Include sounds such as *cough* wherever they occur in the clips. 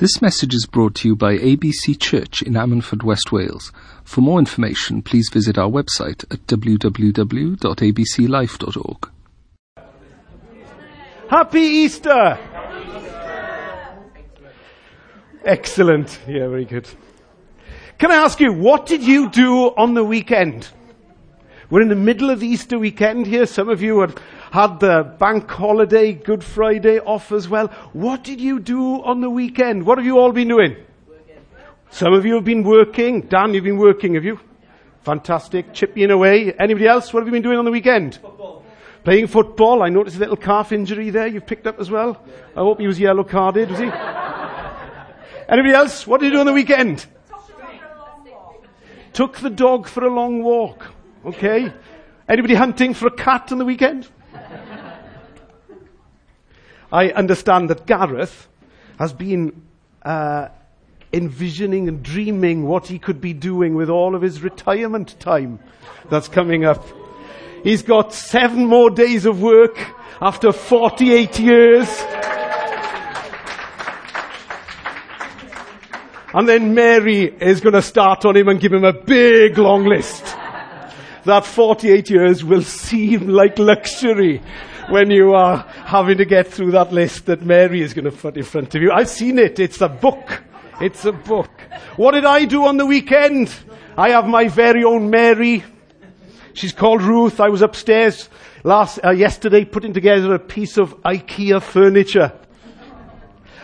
This message is brought to you by ABC Church in Ammanford, West Wales. For more information, please visit our website at www.abclife.org. Happy Easter! Excellent. Yeah, very good. Can I ask you, what did you do on the weekend? We're in the middle of the Easter weekend here. Some of you had had the bank holiday, Good Friday off as well. What did you do on the weekend? What have you all been doing? Some of you have been working. Dan, you've been working, have you? Fantastic. Chipping away. Anybody else? What have you been doing on the weekend? Football. Playing football. I noticed a little calf injury there you've picked up as well. I hope he was yellow carded, was he? *laughs* Anybody else? What did you do on the weekend? Took the dog for a long walk. Okay. Anybody hunting for a cat on the weekend? I understand that Gareth has been uh, envisioning and dreaming what he could be doing with all of his retirement time that's coming up. He's got seven more days of work after 48 years. And then Mary is going to start on him and give him a big long list. That 48 years will seem like luxury when you are having to get through that list that Mary is going to put in front of you. I've seen it. It's a book. It's a book. What did I do on the weekend? I have my very own Mary. She's called Ruth. I was upstairs last, uh, yesterday putting together a piece of IKEA furniture.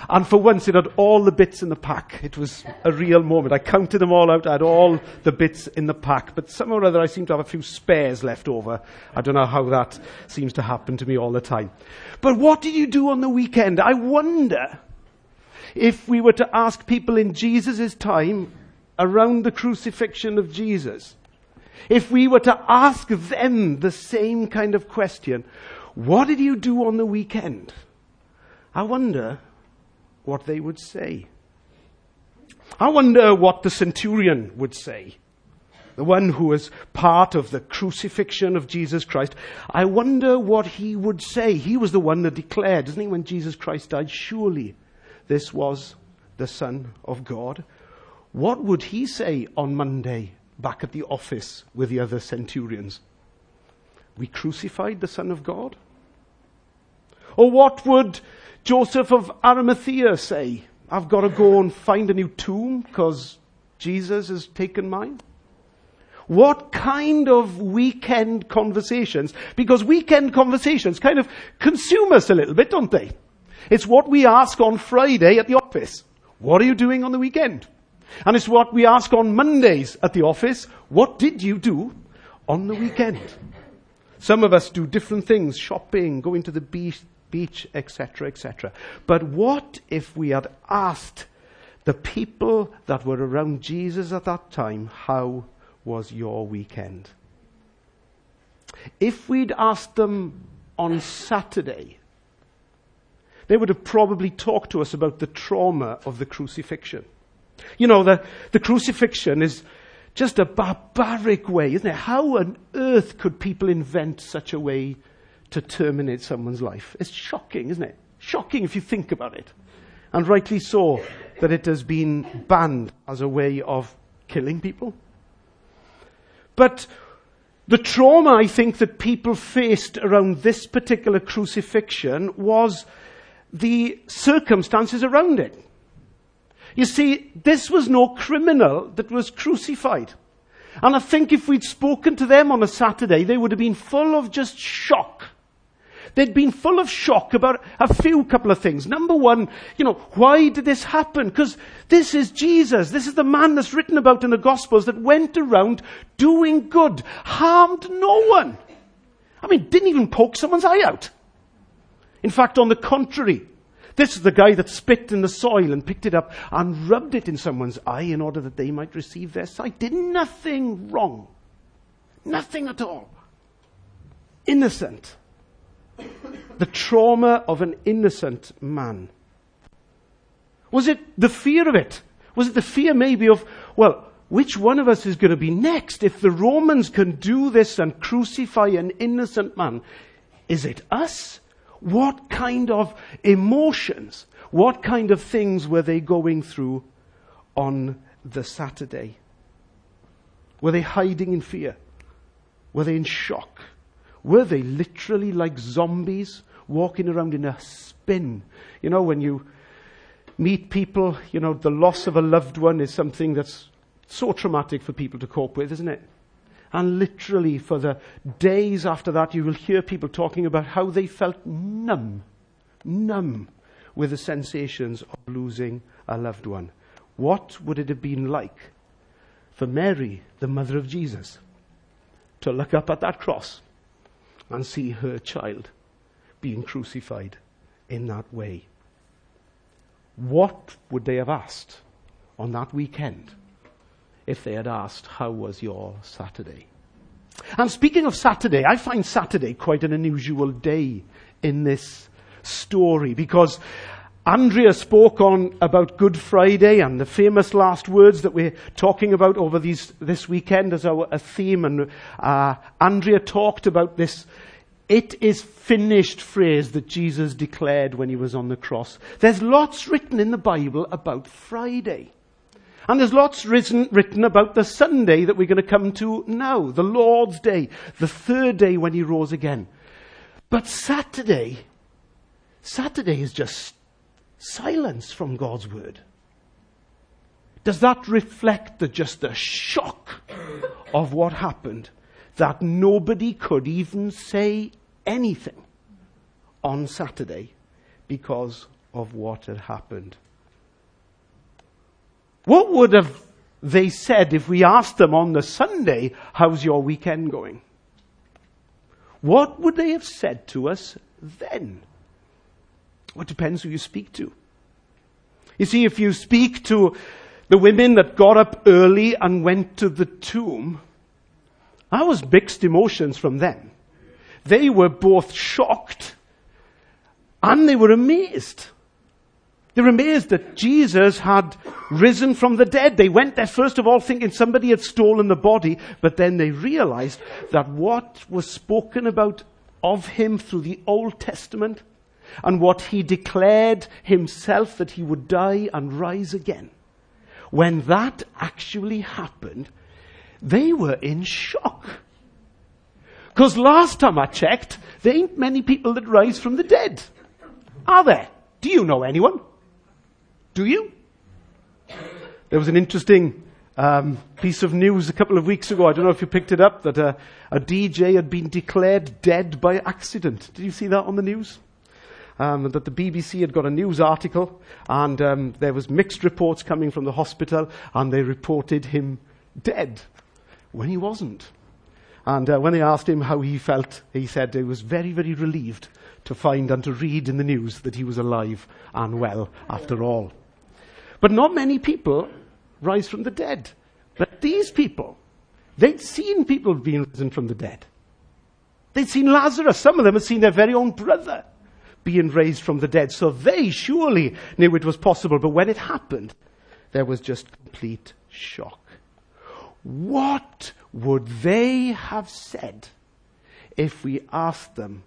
And for once, it had all the bits in the pack. It was a real moment. I counted them all out. I had all the bits in the pack. But somehow or other, I seem to have a few spares left over. I don't know how that seems to happen to me all the time. But what did you do on the weekend? I wonder if we were to ask people in Jesus' time around the crucifixion of Jesus, if we were to ask them the same kind of question, what did you do on the weekend? I wonder what they would say. I wonder what the centurion would say. The one who was part of the crucifixion of Jesus Christ. I wonder what he would say. He was the one that declared, isn't he, when Jesus Christ died, surely this was the Son of God. What would he say on Monday back at the office with the other centurions? We crucified the Son of God? Or what would Joseph of Arimathea say, I've got to go and find a new tomb because Jesus has taken mine? What kind of weekend conversations? Because weekend conversations kind of consume us a little bit, don't they? It's what we ask on Friday at the office. What are you doing on the weekend? And it's what we ask on Mondays at the office. What did you do on the weekend? Some of us do different things, shopping, going to the beach, beach, etc., etc. But what if we had asked the people that were around Jesus at that time, how was your weekend? If we'd asked them on Saturday, they would have probably talked to us about the trauma of the crucifixion. You know, the, the crucifixion is just a barbaric way, isn't it? How on earth could people invent such a way to terminate someone's life. It's shocking, isn't it? Shocking if you think about it. And rightly so, that it has been banned as a way of killing people. But the trauma I think that people faced around this particular crucifixion was the circumstances around it. You see, this was no criminal that was crucified. And I think if we'd spoken to them on a Saturday, they would have been full of just shock They'd been full of shock about a few couple of things. Number one, you know, why did this happen? Because this is Jesus. This is the man that's written about in the Gospels that went around doing good, harmed no one. I mean, didn't even poke someone's eye out. In fact, on the contrary, this is the guy that spit in the soil and picked it up and rubbed it in someone's eye in order that they might receive their sight. Did nothing wrong. Nothing at all. Innocent the trauma of an innocent man? Was it the fear of it? Was it the fear maybe of, well, which one of us is going to be next? If the Romans can do this and crucify an innocent man, is it us? What kind of emotions, what kind of things were they going through on the Saturday? Were they hiding in fear? Were they in shock? Were they literally like zombies walking around in a spin? You know, when you meet people, you know, the loss of a loved one is something that's so traumatic for people to cope with, isn't it? And literally, for the days after that, you will hear people talking about how they felt numb, numb with the sensations of losing a loved one. What would it have been like for Mary, the mother of Jesus, to look up at that cross and see her child being crucified in that way? What would they have asked on that weekend if they had asked, How was your Saturday? And speaking of Saturday, I find Saturday quite an unusual day in this story because Andrea spoke on about Good Friday and the famous last words that we're talking about over these, this weekend as our a theme. And uh, Andrea talked about this it is finished phrase that Jesus declared when he was on the cross. There's lots written in the Bible about Friday. And there's lots written, written about the Sunday that we're going to come to now, the Lord's Day, the third day when he rose again. But Saturday, Saturday is just silence from God's word. Does that reflect the, just the shock of what happened? that nobody could even say anything on Saturday because of what had happened. What would have they said if we asked them on the Sunday, how's your weekend going? What would they have said to us then? It depends who you speak to. You see, if you speak to the women that got up early and went to the tomb, I was mixed emotions from them. They were both shocked and they were amazed. They were amazed that Jesus had risen from the dead. They went there first of all thinking somebody had stolen the body, but then they realized that what was spoken about of him through the Old Testament and what he declared himself that he would die and rise again, when that actually happened, they were in shock. Because last time I checked, there ain't many people that rise from the dead. Are there? Do you know anyone? Do you? There was an interesting um, piece of news a couple of weeks ago. I don't know if you picked it up that a, a DJ had been declared dead by accident. Did you see that on the news? Um, that the BBC had got a news article and um, there was mixed reports coming from the hospital and they reported him dead when he wasn't. And uh, when they asked him how he felt, he said he was very, very relieved to find and to read in the news that he was alive and well after all. But not many people rise from the dead. But these people, they'd seen people being risen from the dead. They'd seen Lazarus. Some of them had seen their very own brother being raised from the dead. So they surely knew it was possible. But when it happened, there was just complete shock. What would they have said if we asked them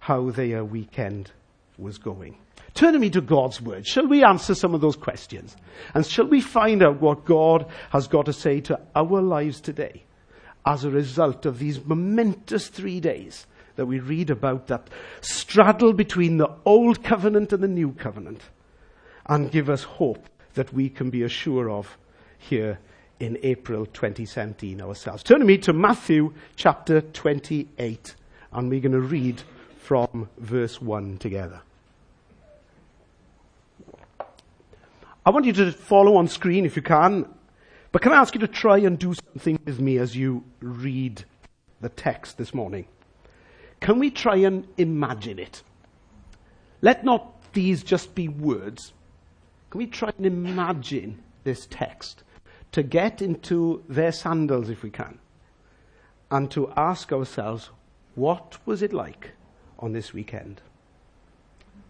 how their weekend was going? Turn me to God's Word. Shall we answer some of those questions? And shall we find out what God has got to say to our lives today as a result of these momentous three days that we read about that straddle between the old covenant and the new covenant and give us hope that we can be assured of here in April 2017 ourselves. Turn me to Matthew chapter 28, and we're going to read from verse 1 together. I want you to follow on screen if you can, but can I ask you to try and do something with me as you read the text this morning? Can we try and imagine it? Let not these just be words. Can we try and imagine this text? to get into their sandals if we can and to ask ourselves, what was it like on this weekend?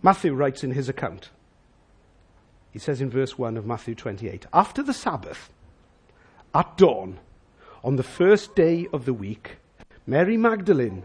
Matthew writes in his account, he says in verse 1 of Matthew 28, after the Sabbath, at dawn, on the first day of the week, Mary Magdalene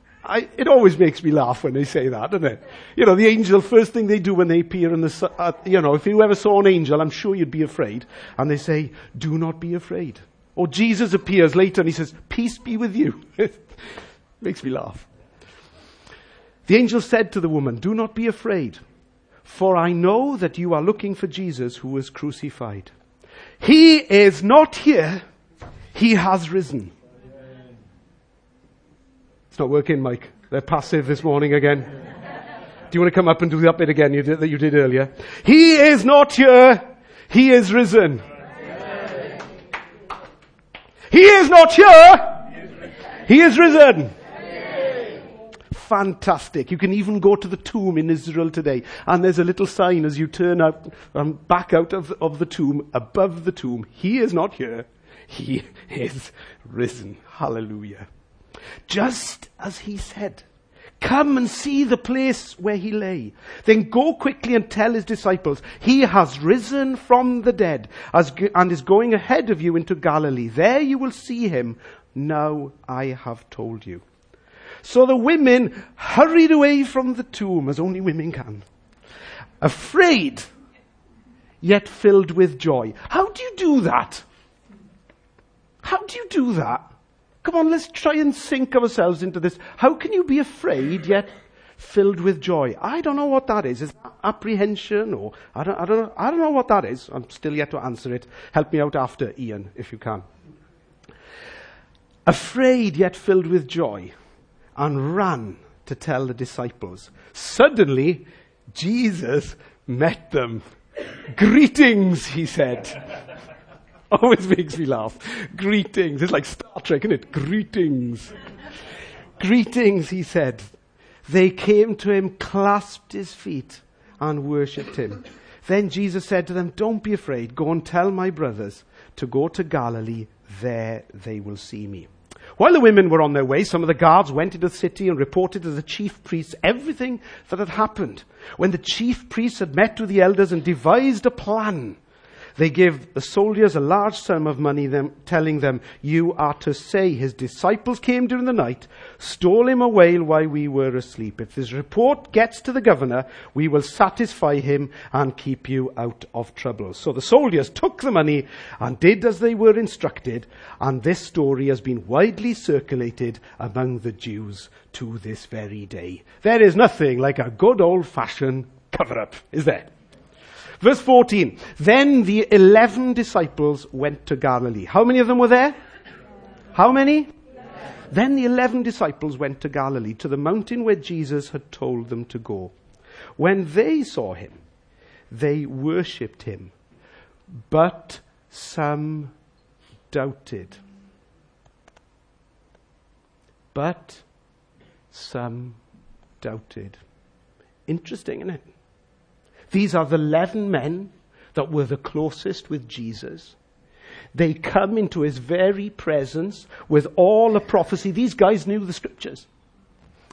I, it always makes me laugh when they say that, doesn't it? You know, the angel, first thing they do when they appear in the, uh, you know, if you ever saw an angel, I'm sure you'd be afraid. And they say, do not be afraid. Or Jesus appears later and he says, peace be with you. *laughs* makes me laugh. The angel said to the woman, Do not be afraid, for I know that you are looking for Jesus who was crucified. He is not here, he has risen. It's not working, Mike. They're passive this morning again. Do you want to come up and do that bit again you did, that you did earlier? He is not here, he is risen. He is not here, he is risen fantastic. You can even go to the tomb in Israel today, and there's a little sign as you turn out, um, back out of, of the tomb, above the tomb. He is not here. He *laughs* is risen. Hallelujah. Just as he said. Come and see the place where he lay. Then go quickly and tell his disciples, he has risen from the dead and is going ahead of you into Galilee. There you will see him. Now I have told you. So the women hurried away from the tomb as only women can. Afraid, yet filled with joy. How do you do that? How do you do that? Come on, let's try and sink ourselves into this. How can you be afraid yet filled with joy? I don't know what that is. Is that apprehension or I don't, I don't know. I don't know what that is. I'm still yet to answer it. Help me out after Ian, if you can. Afraid yet filled with joy and ran to tell the disciples. Suddenly, Jesus met them. Greetings, he said. *laughs* Always makes me laugh. Greetings. It's like Star Trek, isn't it? Greetings. Greetings, he said. They came to him, clasped his feet, and worshipped him. Then Jesus said to them, Don't be afraid. Go and tell my brothers to go to Galilee. There they will see me. While the women were on their way, some of the guards went into the city and reported to the chief priests everything that had happened. When the chief priests had met with the elders and devised a plan, they gave the soldiers a large sum of money, them, telling them, You are to say his disciples came during the night, stole him away while we were asleep. If this report gets to the governor, we will satisfy him and keep you out of trouble. So the soldiers took the money and did as they were instructed, and this story has been widely circulated among the Jews to this very day. There is nothing like a good old fashioned cover up, is there? Verse 14. Then the eleven disciples went to Galilee. How many of them were there? How many? Then the eleven disciples went to Galilee, to the mountain where Jesus had told them to go. When they saw him, they worshipped him, but some doubted. But some doubted. Interesting, isn't it? These are the 11 men that were the closest with Jesus. They come into his very presence with all the prophecy. These guys knew the scriptures.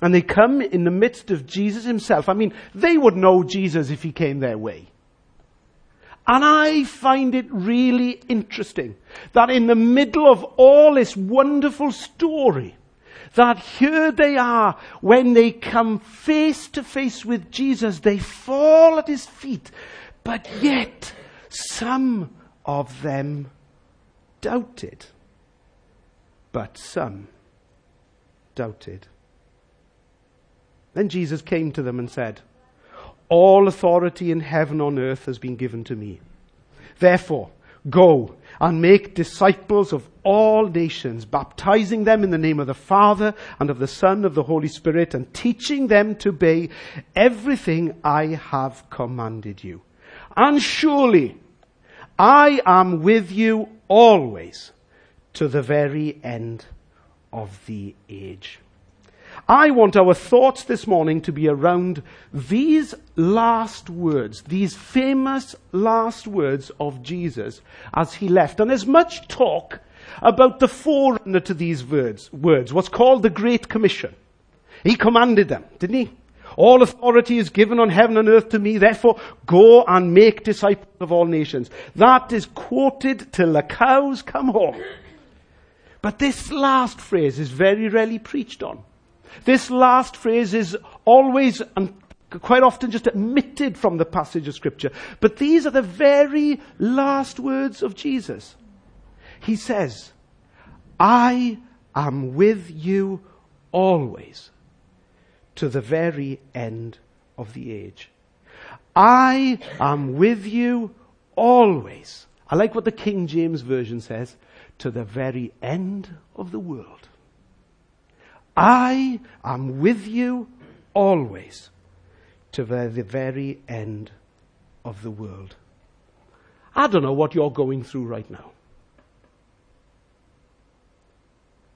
And they come in the midst of Jesus himself. I mean, they would know Jesus if he came their way. And I find it really interesting that in the middle of all this wonderful story, that here they are when they come face to face with Jesus, they fall at his feet, but yet some of them doubted. But some doubted. Then Jesus came to them and said, All authority in heaven on earth has been given to me. Therefore, go and make disciples of all nations, baptizing them in the name of the Father and of the Son of the Holy Spirit and teaching them to obey everything I have commanded you. And surely I am with you always to the very end of the age. I want our thoughts this morning to be around these last words, these famous last words of Jesus as he left. And there's much talk about the forerunner to these words, words, what's called the Great Commission. He commanded them, didn't he? All authority is given on heaven and earth to me, therefore go and make disciples of all nations. That is quoted till the cows come home. But this last phrase is very rarely preached on. This last phrase is always and quite often just omitted from the passage of scripture. But these are the very last words of Jesus. He says, I am with you always to the very end of the age. I am with you always. I like what the King James Version says, to the very end of the world. I am with you always to the, very end of the world. I don't know what you're going through right now.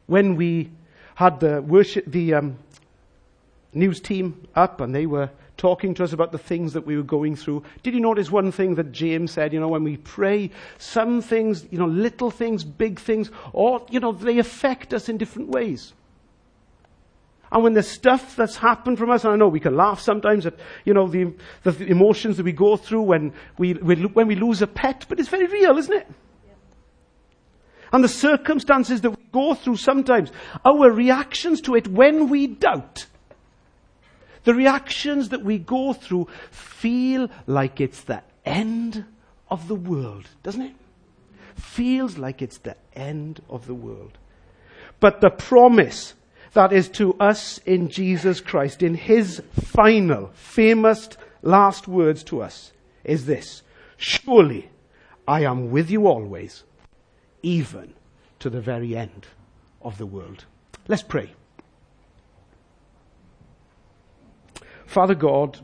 When we had the worship, the um, news team up and they were talking to us about the things that we were going through. Did you notice one thing that James said? You know, when we pray, some things, you know, little things, big things, or, you know, they affect us in different ways. And when there's stuff that's happened from us, and I know we can laugh sometimes at, you know, the, the emotions that we go through when we, when we lose a pet, but it's very real, isn't it? And the circumstances that we go through sometimes, our reactions to it when we doubt, the reactions that we go through feel like it's the end of the world, doesn't it? Feels like it's the end of the world. But the promise that is to us in Jesus Christ, in His final, famous last words to us, is this. Surely I am with you always, even to the very end of the world. Let's pray. Father God,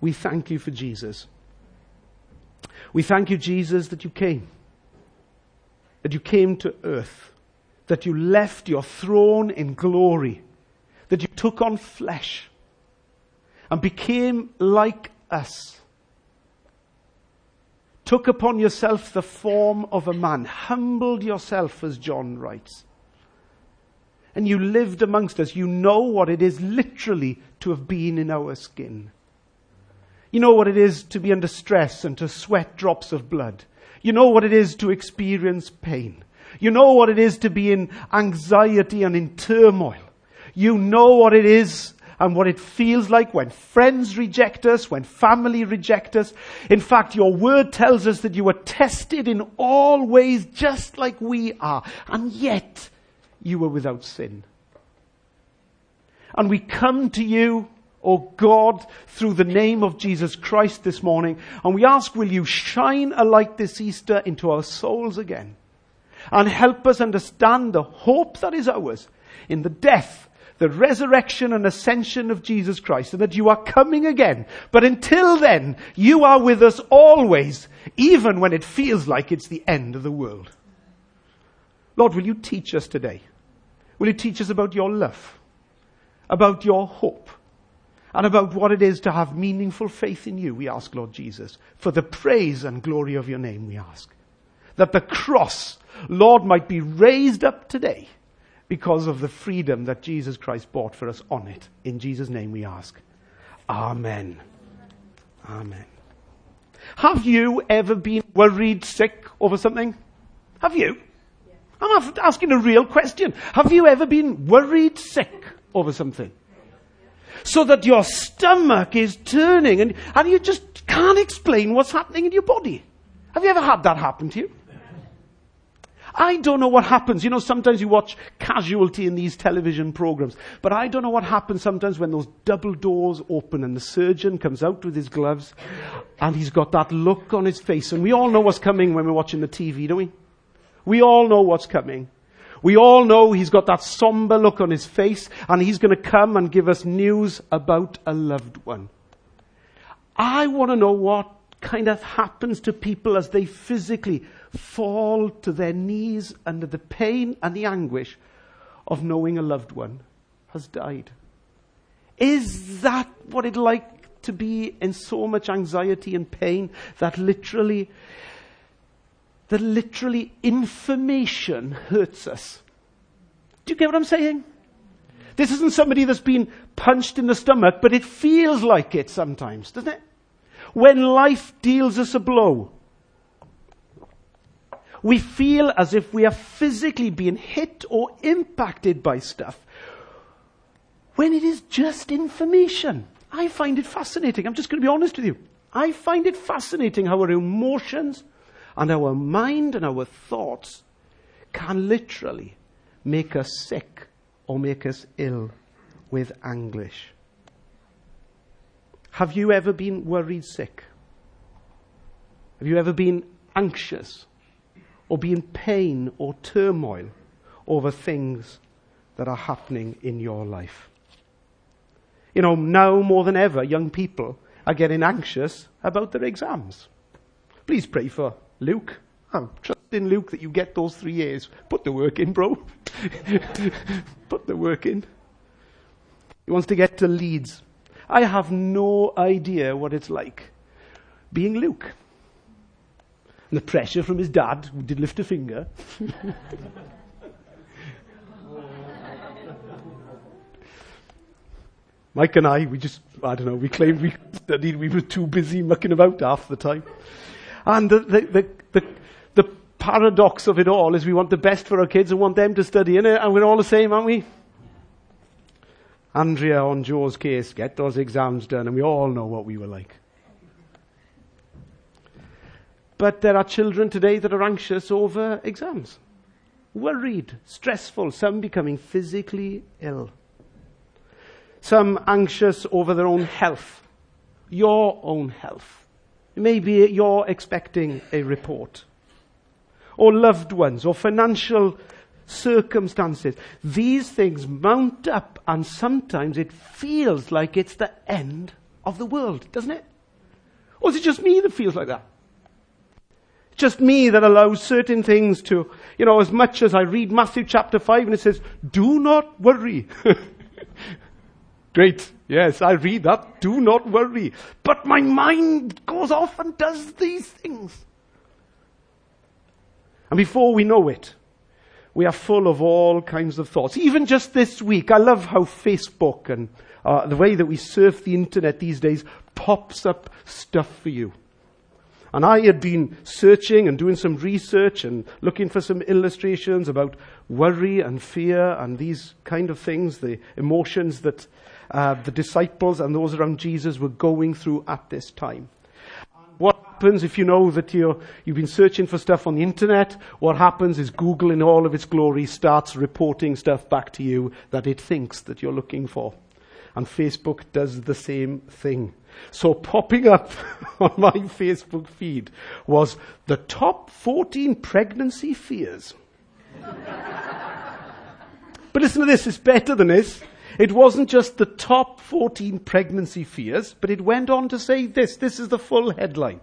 we thank you for Jesus. We thank you, Jesus, that you came. That you came to earth. That you left your throne in glory. That you took on flesh and became like us. Took upon yourself the form of a man. Humbled yourself, as John writes and you lived amongst us, you know what it is literally to have been in our skin. You know what it is to be under stress and to sweat drops of blood. You know what it is to experience pain. You know what it is to be in anxiety and in turmoil. You know what it is and what it feels like when friends reject us, when family reject us. In fact, your word tells us that you were tested in all ways just like we are. And yet, you were without sin. And we come to you, O God, through the name of Jesus Christ this morning, and we ask, will you shine a light this Easter into our souls again? And help us understand the hope that is ours in the death, the resurrection and ascension of Jesus Christ, and that you are coming again. But until then, you are with us always, even when it feels like it's the end of the world. Lord, will you teach us today? Will you teach us about your love, about your hope, and about what it is to have meaningful faith in you, we ask, Lord Jesus, for the praise and glory of your name, we ask. That the cross, Lord, might be raised up today because of the freedom that Jesus Christ bought for us on it. In Jesus' name we ask. Amen. Amen. Have you ever been worried sick over something? Have you? I'm asking a real question. Have you ever been worried sick over something? So that your stomach is turning and, and you just can't explain what's happening in your body. Have you ever had that happen to you? I don't know what happens. You know, sometimes you watch casualty in these television programs, but I don't know what happens sometimes when those double doors open and the surgeon comes out with his gloves and he's got that look on his face. And we all know what's coming when we're watching the TV, don't we? We all know what's coming. We all know he's got that somber look on his face and he's going to come and give us news about a loved one. I want to know what kind of happens to people as they physically fall to their knees under the pain and the anguish of knowing a loved one has died. Is that what it like to be in so much anxiety and pain that literally, that literally information hurts us? Do you get what I'm saying? This isn't somebody that's been punched in the stomach, but it feels like it sometimes, doesn't it? When life deals us a blow, we feel as if we are physically being hit or impacted by stuff when it is just information. I find it fascinating. I'm just going to be honest with you. I find it fascinating how our emotions and our mind and our thoughts can literally make us sick or make us ill with anguish. Have you ever been worried sick? Have you ever been anxious or be in pain or turmoil over things that are happening in your life? You know, now more than ever, young people are getting anxious about their exams. Please pray for Luke. I'm trusting Luke that you get those three years. Put the work in, bro. *laughs* Put the work in. He wants to get to Leeds. I have no idea what it's like being Luke. And the pressure from his dad, who did lift a finger. *laughs* Mike and I, we just, I don't know, we claimed we studied, we were too busy mucking about half the time. And the, the, the, the, paradox of it all is we want the best for our kids and want them to study in it, and we're all the same, aren't we? Andrea on Joe's case, get those exams done, and we all know what we were like. But there are children today that are anxious over exams, worried, stressful, some becoming physically ill some anxious over their own health, your own health. Maybe you're expecting a report, or loved ones, or financial circumstances. These things mount up, and sometimes it feels like it's the end of the world, doesn't it? Or is it just me that feels like that? Just me that allows certain things to, you know, as much as I read Matthew chapter 5 and it says, do not worry. *laughs* Great. Yes, I read that. Do not worry. But my mind goes off and does these things. And before we know it, we are full of all kinds of thoughts. Even just this week, I love how Facebook and uh, the way that we surf the internet these days pops up stuff for you. And I had been searching and doing some research and looking for some illustrations about worry and fear and these kind of things, the emotions that uh, the disciples and those around Jesus were going through at this time. What happens if you know that you you've been searching for stuff on the internet? What happens is Google, in all of its glory, starts reporting stuff back to you that it thinks that you're looking for. And Facebook does the same thing. So popping up *laughs* on my Facebook feed was the top 14 pregnancy fears. but listen to this, it's better than this. It wasn't just the top 14 pregnancy fears, but it went on to say this. This is the full headline.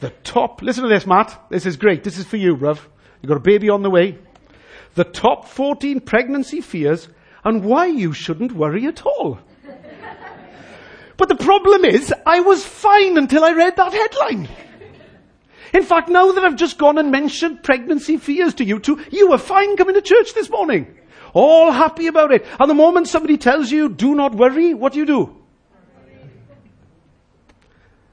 The top, listen to this, Matt. This is great. This is for you, bruv. You've got a baby on the way. The top 14 pregnancy fears and why you shouldn't worry at all. But the problem is, I was fine until I read that headline. In fact, now that I've just gone and mentioned pregnancy fears to you two, you were fine coming to church this morning. All happy about it. And the moment somebody tells you, do not worry, what do you do?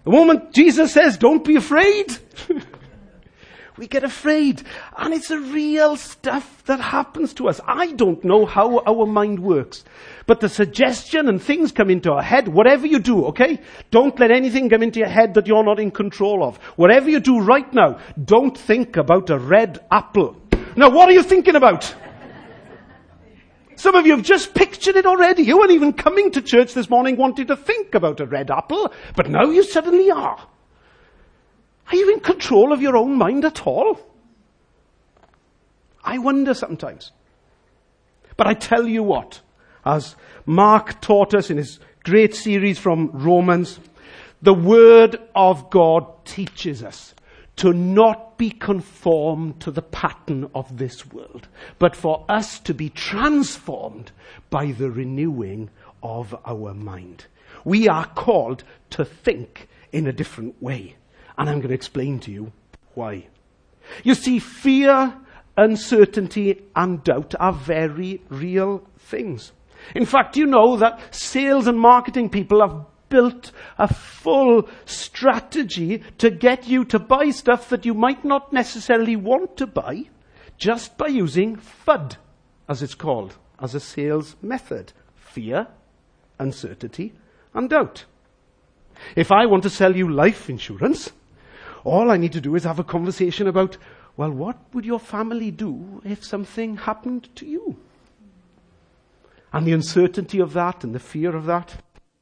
The moment Jesus says, don't be afraid, *laughs* we get afraid. And it's a real stuff that happens to us. I don't know how our mind works. But the suggestion and things come into our head, whatever you do, okay? Don't let anything come into your head that you're not in control of. Whatever you do right now, don't think about a red apple. Now what are you thinking about? Some of you have just pictured it already. You weren't even coming to church this morning wanting to think about a red apple, but now you suddenly are. Are you in control of your own mind at all? I wonder sometimes. But I tell you what, as Mark taught us in his great series from Romans, the Word of God teaches us. to not be conformed to the pattern of this world, but for us to be transformed by the renewing of our mind. We are called to think in a different way. And I'm going to explain to you why. You see, fear, uncertainty, and doubt are very real things. In fact, you know that sales and marketing people have built a full strategy to get you to buy stuff that you might not necessarily want to buy just by using FUD, as it's called, as a sales method. Fear, uncertainty, and doubt. If I want to sell you life insurance, all I need to do is have a conversation about, well, what would your family do if something happened to you? And the uncertainty of that and the fear of that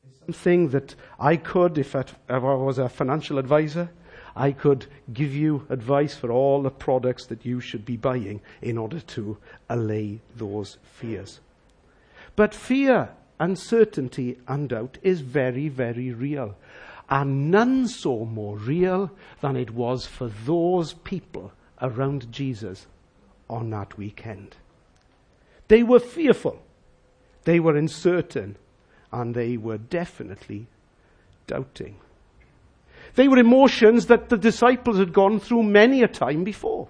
is something that I could, if I was a financial advisor, I could give you advice for all the products that you should be buying in order to allay those fears. But fear, uncertainty, and doubt is very, very real. And none so more real than it was for those people around Jesus on that weekend. They were fearful. They were uncertain and they were definitely doubting. They were emotions that the disciples had gone through many a time before.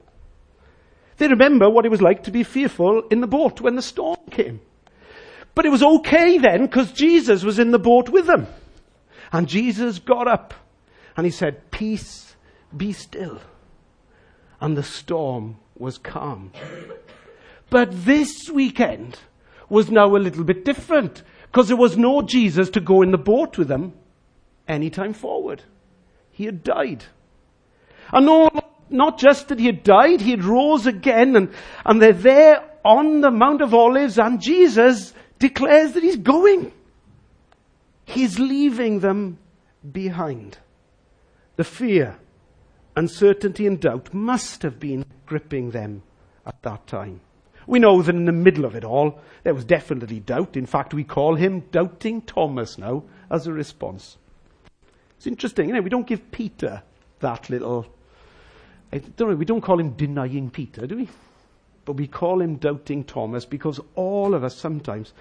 They remember what it was like to be fearful in the boat when the storm came. But it was okay then because Jesus was in the boat with them. And Jesus got up and he said, Peace, be still. And the storm was calm. But this weekend, was now a little bit different because there was no Jesus to go in the boat with them anytime forward. He had died. And no, not just that he had died, he had rose again and, and they're there on the Mount of Olives and Jesus declares that he's going. He's leaving them behind. The fear, uncertainty and doubt must have been gripping them at that time. We know that in the middle of it all, there was definitely doubt. In fact, we call him Doubting Thomas now as a response. It's interesting, you know, we don't give Peter that little, I don't know, we don't call him denying Peter, do we? But we call him Doubting Thomas because all of us sometimes,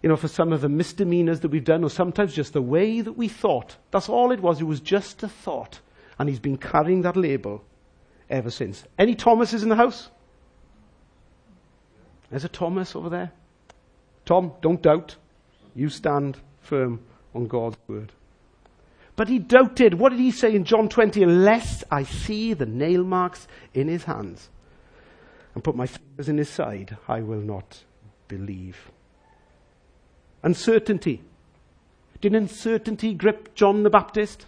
you know, for some of the misdemeanors that we've done, or sometimes just the way that we thought, that's all it was. It was just a thought. And he's been carrying that label ever since. Any Thomases in the house? There's a Thomas over there. Tom, don't doubt. You stand firm on God's word. But he doubted. What did he say in John 20? Unless I see the nail marks in his hands and put my fingers in his side, I will not believe. Uncertainty. Did uncertainty grip John the Baptist?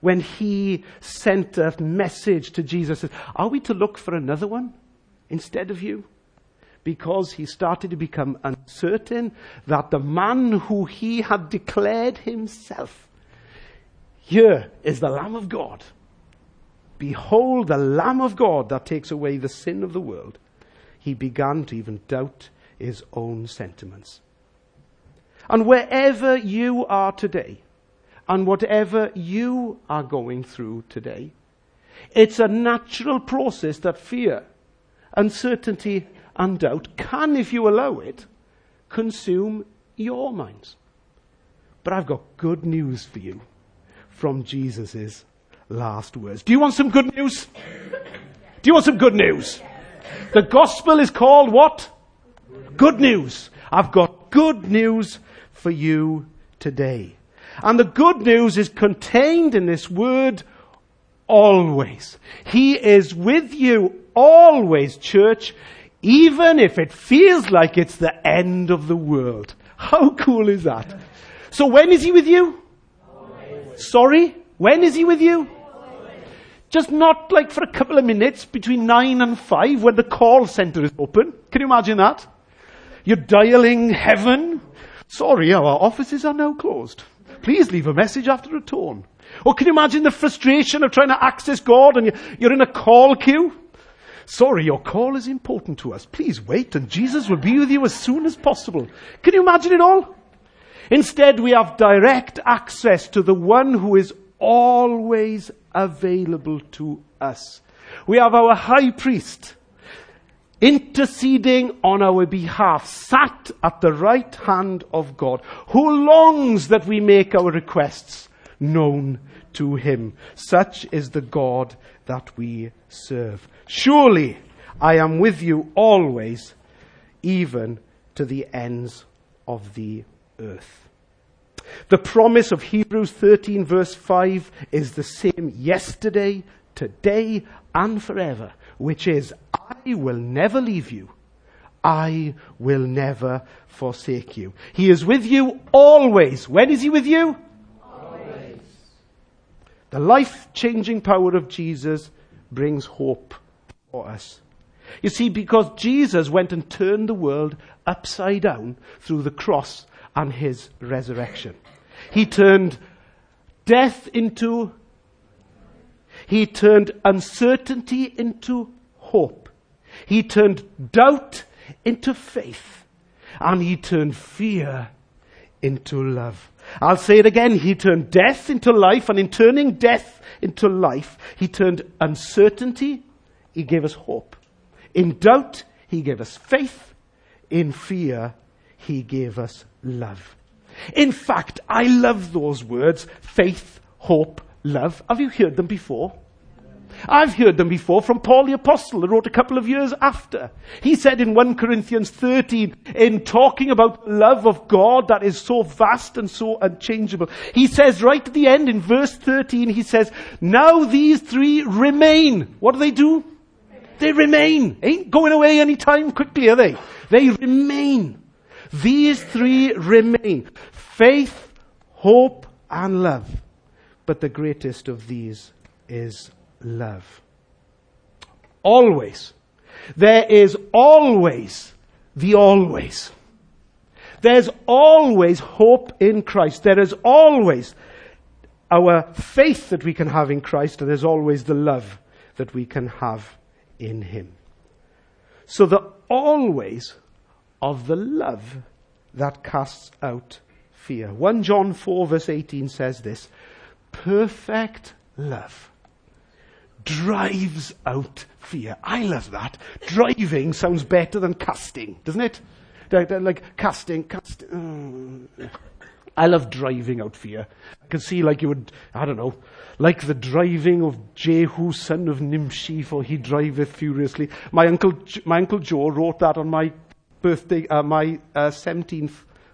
When he sent a message to Jesus, are we to look for another one instead of you? Because he started to become uncertain that the man who he had declared himself, here is the Lamb of God. Behold the Lamb of God that takes away the sin of the world. He began to even doubt his own sentiments. And wherever you are today, and whatever you are going through today, it's a natural process that fear, uncertainty, and doubt can, if you allow it, consume your minds. But I've got good news for you from Jesus' last words. Do you want some good news? Do you want some good news? The gospel is called what? Good news. I've got good news for you today. And the good news is contained in this word always. He is with you always, church even if it feels like it's the end of the world. How cool is that? So when is he with you? Always. Sorry? When is he with you? Always. Just not like for a couple of minutes between nine and five when the call center is open. Can you imagine that? You're dialing heaven. Sorry, our offices are now closed. Please leave a message after a tone. Or can you imagine the frustration of trying to access God and you're in a call queue? Sorry, your call is important to us. Please wait and Jesus will be with you as soon as possible. Can you imagine it all? Instead, we have direct access to the one who is always available to us. We have our high priest interceding on our behalf, sat at the right hand of God, who longs that we make our requests known to him. Such is the God that we serve. Surely I am with you always, even to the ends of the earth. The promise of Hebrews 13 verse 5 is the same yesterday, today, and forever, which is, I will never leave you. I will never forsake you. He is with you always. When is he with you? Always. The life-changing power of Jesus brings hope for us. You see, because Jesus went and turned the world upside down through the cross and his resurrection. He turned death into, he turned uncertainty into hope. He turned doubt into faith. And he turned fear into love. I'll say it again. He turned death into life, and in turning death into life, he turned uncertainty, he gave us hope. In doubt, he gave us faith. In fear, he gave us love. In fact, I love those words, faith, hope, love. Have you heard them before? I've heard them before from Paul the Apostle, that wrote a couple of years after. He said in 1 Corinthians 13, in talking about love of God that is so vast and so unchangeable, he says right at the end in verse 13, he says, now these three remain. What do they do? They remain. Ain't going away anytime quickly, are they? They remain. These three remain. Faith, hope, and love. But the greatest of these is love. Always. There is always the always. There's always hope in Christ. There is always our faith that we can have in Christ, and there's always the love that we can have in Him. So the always of the love that casts out fear. 1 John 4 verse 18 says this, perfect love drives out fear. I love that. Driving sounds better than casting, doesn't it? Like casting, casting. Uh, I love driving out fear. I can see like you would, I don't know, like the driving of Jehu, son of Nimshi, for he driveth furiously. My uncle, my uncle Joe wrote that on my birthday, uh, my uh, 17th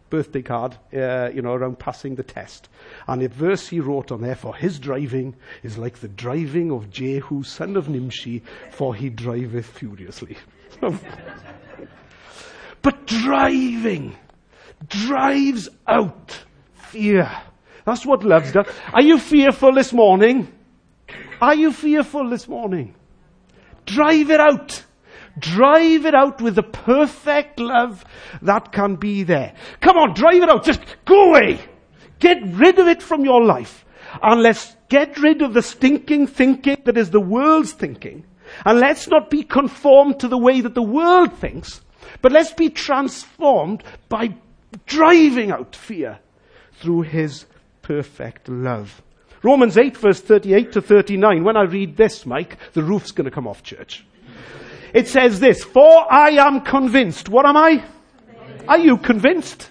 birthday card, uh, you know, around passing the test. And the verse he wrote on there, for his driving is like the driving of Jehu, son of Nimshi, for he driveth furiously. *laughs* but driving drives out fear. That's what love does. Are you fearful this morning? Are you fearful this morning? Drive it out. Drive it out with the perfect love that can be there. Come on, drive it out. Just go away. Get rid of it from your life. And let's get rid of the stinking thinking that is the world's thinking. And let's not be conformed to the way that the world thinks, but let's be transformed by driving out fear through his perfect love. Romans 8 verse 38 to 39. When I read this, Mike, the roof's going to come off church. It says this, for I am convinced. What am I? Are you convinced?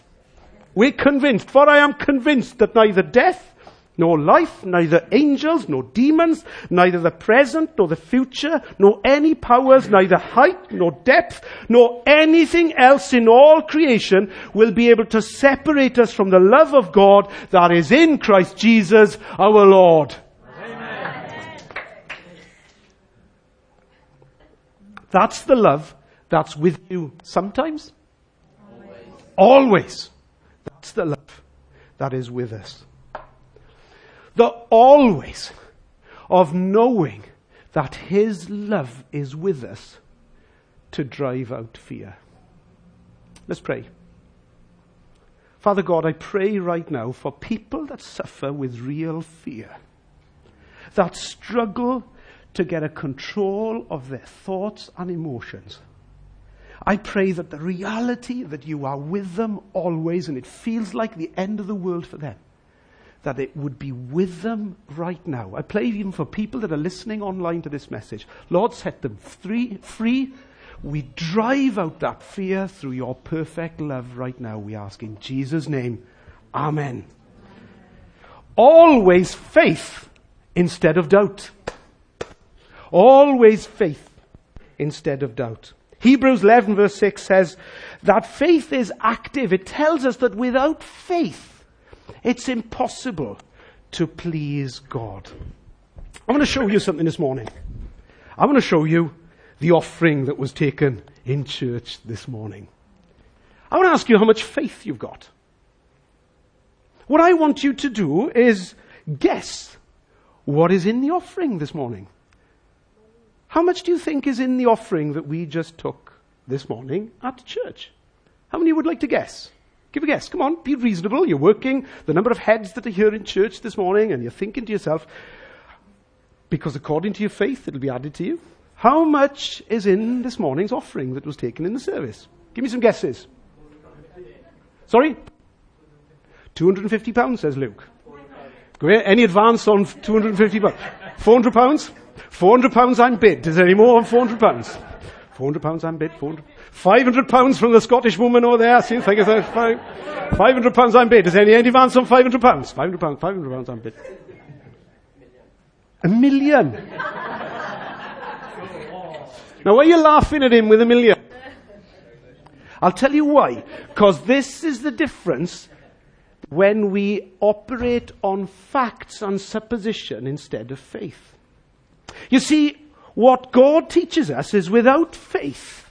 We're convinced. For I am convinced that neither death, nor life, neither angels, nor demons, neither the present, nor the future, nor any powers, neither height, nor depth, nor anything else in all creation will be able to separate us from the love of God that is in Christ Jesus our Lord. Amen. That's the love that's with you sometimes. Always. Always. That's the love that is with us. The always of knowing that His love is with us to drive out fear. Let's pray. Father God, I pray right now for people that suffer with real fear, that struggle to get a control of their thoughts and emotions. I pray that the reality that you are with them always and it feels like the end of the world for them, that it would be with them right now. I pray even for people that are listening online to this message. Lord, set them free. free. We drive out that fear through your perfect love right now, we ask in Jesus' name. Amen. Always faith instead of doubt. Always faith instead of doubt. Hebrews 11 verse 6 says that faith is active. It tells us that without faith, it's impossible to please God. I want to show you something this morning. I want to show you the offering that was taken in church this morning. I want to ask you how much faith you've got. What I want you to do is guess what is in the offering this morning. How much do you think is in the offering that we just took this morning at church? How many would like to guess? Give a guess. Come on, be reasonable. You're working the number of heads that are here in church this morning, and you're thinking to yourself, because according to your faith, it'll be added to you. How much is in this morning's offering that was taken in the service? Give me some guesses. Sorry? 250 pounds, says Luke. Any advance on 250 pounds? 400 pounds? 400 pounds I'm bid. Is there any more on 400 pounds? 400 pounds I'm bid. 400. 500 pounds from the Scottish woman over there. See, think of that. 500 pounds I'm bid. Is there any, any advance on 500 pounds? 500 pounds, 500 pounds I'm bid. A million. now, why are you laughing at him with a million? I'll tell you why. Because this is the difference when we operate on facts and supposition instead of faith. You see, what God teaches us is without faith,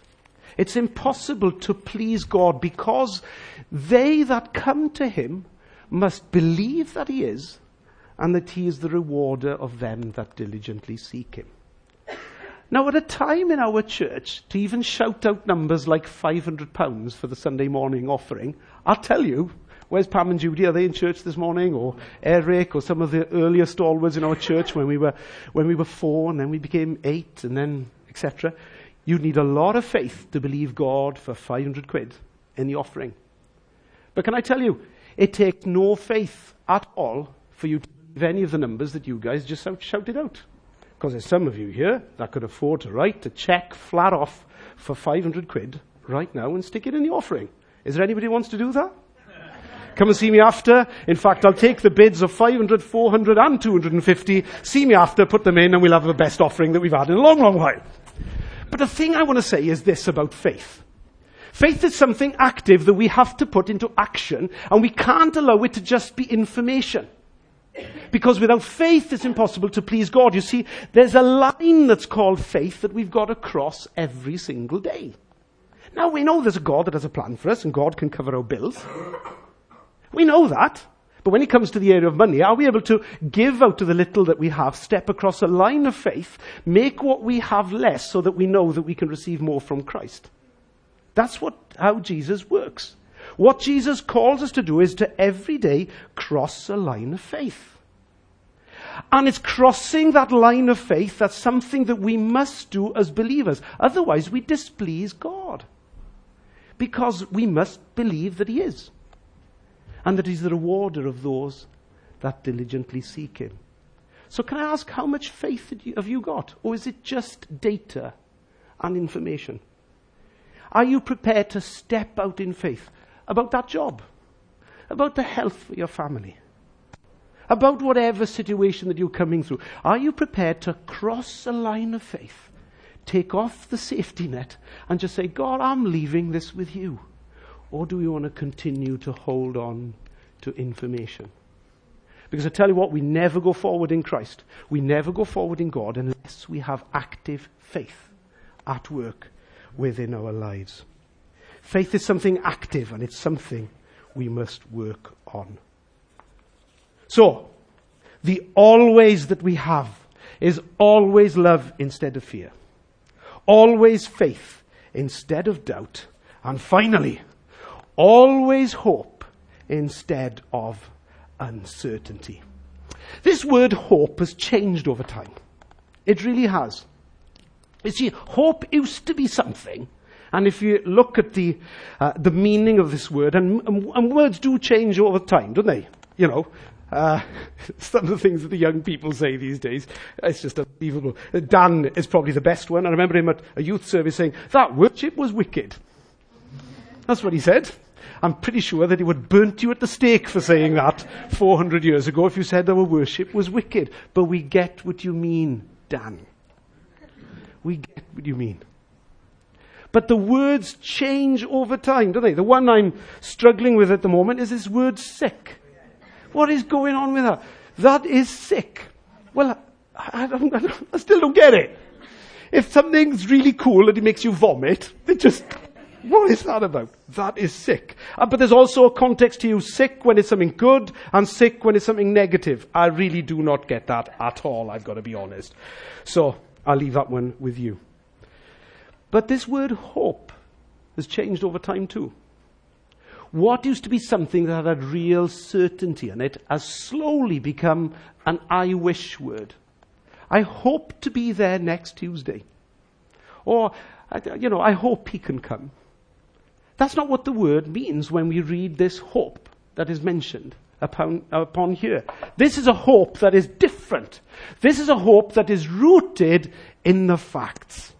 it's impossible to please God because they that come to Him must believe that He is and that He is the rewarder of them that diligently seek Him. Now, at a time in our church to even shout out numbers like £500 for the Sunday morning offering, I'll tell you, where's Pam and Judy? Are they in church this morning? Or Eric, or some of the earlier stalwarts in our church when we were, when we were four and then we became eight and then etc. You need a lot of faith to believe God for 500 quid in the offering. But can I tell you, it takes no faith at all for you to believe any of the numbers that you guys just shouted out. Because there's some of you here that could afford to write a check flat off for 500 quid right now and stick it in the offering. Is there anybody who wants to do that? Come and see me after. In fact, I'll take the bids of 500, 400 and 250. See me after, put them in and we'll have the best offering that we've had in a long, long while. But the thing I want to say is this about faith. Faith is something active that we have to put into action, and we can't allow it to just be information. Because without faith, it's impossible to please God. You see, there's a line that's called faith that we've got to cross every single day. Now, we know there's a God that has a plan for us, and God can cover our bills. We know that. But when it comes to the area of money, are we able to give out of the little that we have, step across a line of faith, make what we have less so that we know that we can receive more from Christ? That's what, how Jesus works. What Jesus calls us to do is to every day cross a line of faith. And it's crossing that line of faith that's something that we must do as believers. Otherwise, we displease God. Because we must believe that He is and that he's the rewarder of those that diligently seek him. So can I ask how much faith have you got? Or is it just data and information? Are you prepared to step out in faith about that job? About the health of your family? About whatever situation that you're coming through? Are you prepared to cross a line of faith, take off the safety net, and just say, God, I'm leaving this with you? Or do we want to continue to hold on to information? Because I tell you what, we never go forward in Christ. We never go forward in God unless we have active faith at work within our lives. Faith is something active and it's something we must work on. So, the always that we have is always love instead of fear. Always faith instead of doubt. And finally, Always hope instead of uncertainty. This word hope has changed over time. It really has. You see, hope used to be something, and if you look at the, uh, the meaning of this word, and, and, and, words do change over time, don't they? You know, Uh, *laughs* some of the things that the young people say these days, it's just unbelievable. Dan is probably the best one. I remember him at a youth service saying, that worship was wicked. That's what he said. I'm pretty sure that he would burnt you at the stake for saying that 400 years ago if you said that our worship was wicked. But we get what you mean, Dan. We get what you mean. But the words change over time, don't they? The one I'm struggling with at the moment is this word sick. What is going on with that? That is sick. Well, I, don't, I, don't, I still don't get it. If something's really cool and it makes you vomit, it just, what is that about? That is sick. Uh, but there's also a context to use sick when it's something good and sick when it's something negative. I really do not get that at all, I've got to be honest. So, I'll leave that one with you. But this word hope has changed over time too. What used to be something that had real certainty in it has slowly become an I wish word. I hope to be there next Tuesday. Or, you know, I hope he can come. That's not what the word means when we read this hope that is mentioned upon, upon here. This is a hope that is different. This is a hope that is rooted in the facts.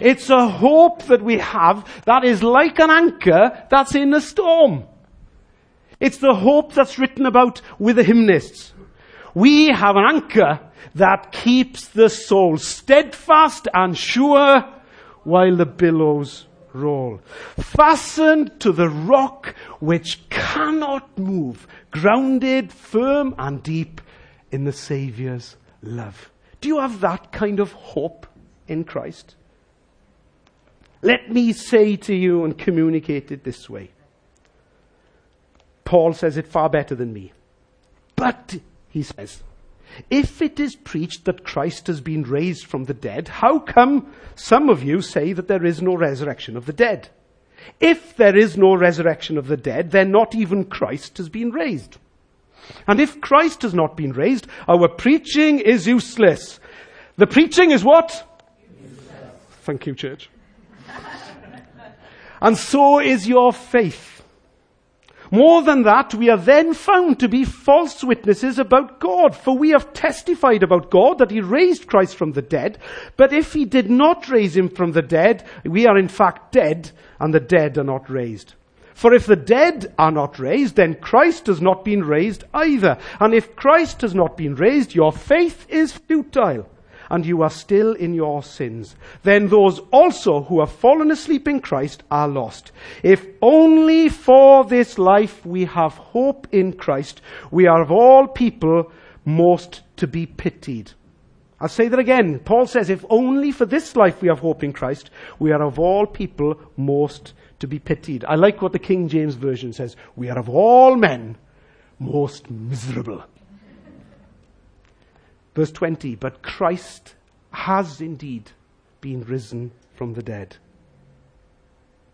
It's a hope that we have that is like an anchor that's in a storm. It's the hope that's written about with the hymnists. We have an anchor that keeps the soul steadfast and sure while the billows roll. Fastened to the rock which cannot move, grounded firm and deep in the Saviour's love. Do you have that kind of hope in Christ? Let me say to you and communicate it this way. Paul says it far better than me. But, he says, if it is preached that Christ has been raised from the dead, how come some of you say that there is no resurrection of the dead? If there is no resurrection of the dead, then not even Christ has been raised. And if Christ has not been raised, our preaching is useless. The preaching is what? Useless. Thank you, church. and so is your faith. More than that, we are then found to be false witnesses about God, for we have testified about God that He raised Christ from the dead, but if He did not raise Him from the dead, we are in fact dead, and the dead are not raised. For if the dead are not raised, then Christ has not been raised either. And if Christ has not been raised, your faith is futile and you are still in your sins, then those also who have fallen asleep in Christ are lost. If only for this life we have hope in Christ, we are of all people most to be pitied. I'll say that again. Paul says, if only for this life we have hope in Christ, we are of all people most to be pitied. I like what the King James Version says. We are of all men most miserable. Verse 20, but Christ has indeed been risen from the dead.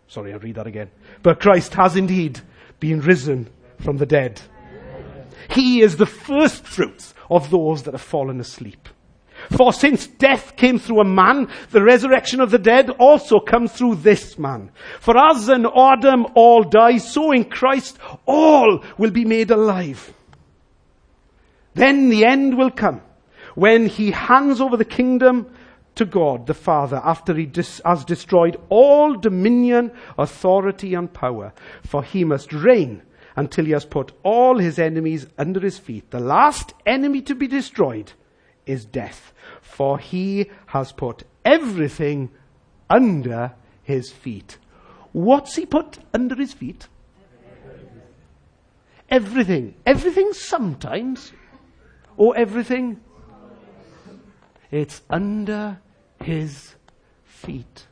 Sorry, I'll read that again. But Christ has indeed been risen from the dead. He is the first fruits of those that have fallen asleep. For since death came through a man, the resurrection of the dead also comes through this man. For as in Adam all die, so in Christ all will be made alive. Then the end will come when he hands over the kingdom to God the Father after he dis- has destroyed all dominion, authority, and power. For he must reign until he has put all his enemies under his feet. The last enemy to be destroyed is death, for he has put everything under his feet. What's he put under his feet? Everything. Everything sometimes, or everything it's under his feet.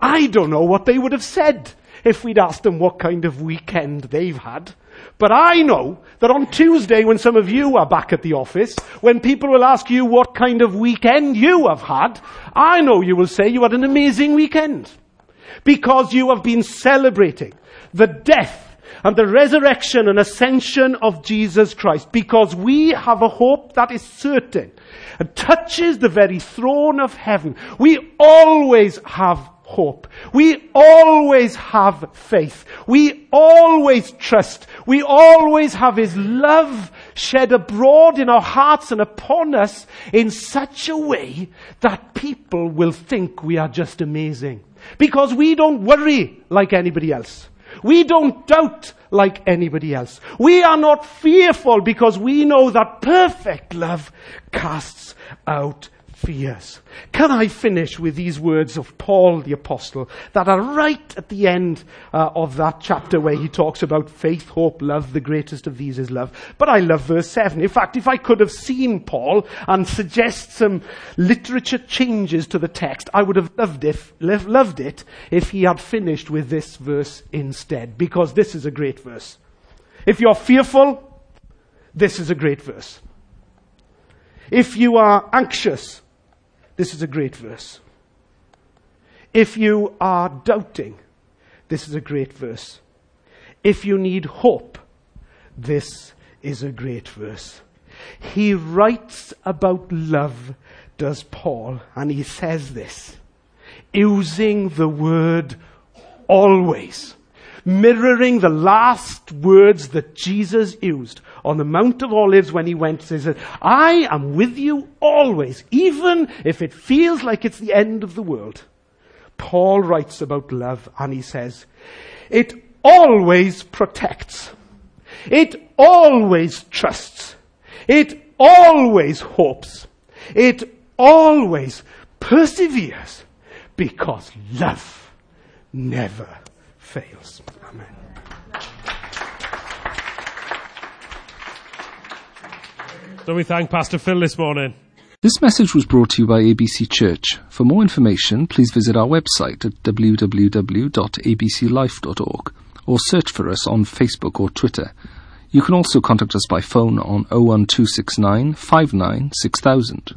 I don't know what they would have said if we'd asked them what kind of weekend they've had. But I know that on Tuesday, when some of you are back at the office, when people will ask you what kind of weekend you have had, I know you will say you had an amazing weekend. Because you have been celebrating the death and the resurrection and ascension of Jesus Christ. Because we have a hope that is certain touches the very throne of heaven. We always have hope. We always have faith. We always trust. We always have His love shed abroad in our hearts and upon us in such a way that people will think we are just amazing. Because we don't worry like anybody else. We don't doubt like anybody else. We are not fearful because we know that perfect love casts out fears. Can I finish with these words of Paul the Apostle that are right at the end uh, of that chapter where he talks about faith, hope, love. The greatest of these is love. But I love verse 7. In fact, if I could have seen Paul and suggest some literature changes to the text, I would have loved it, loved it if he had finished with this verse instead, because this is a great verse. If you're fearful, this is a great verse. If you are anxious, this is a great verse. If you are doubting, this is a great verse. If you need hope, this is a great verse. He writes about love, does Paul, and he says this, using the word always mirroring the last words that Jesus used on the Mount of Olives when he went. He said, I am with you always, even if it feels like it's the end of the world. Paul writes about love and he says, it always protects. It always trusts. It always hopes. It always perseveres because love never fails. Amen. So we thank Pastor Phil this morning. This message was brought to you by ABC Church. For more information, please visit our website at www.abclife.org or search for us on Facebook or Twitter. You can also contact us by phone on 01269 596000.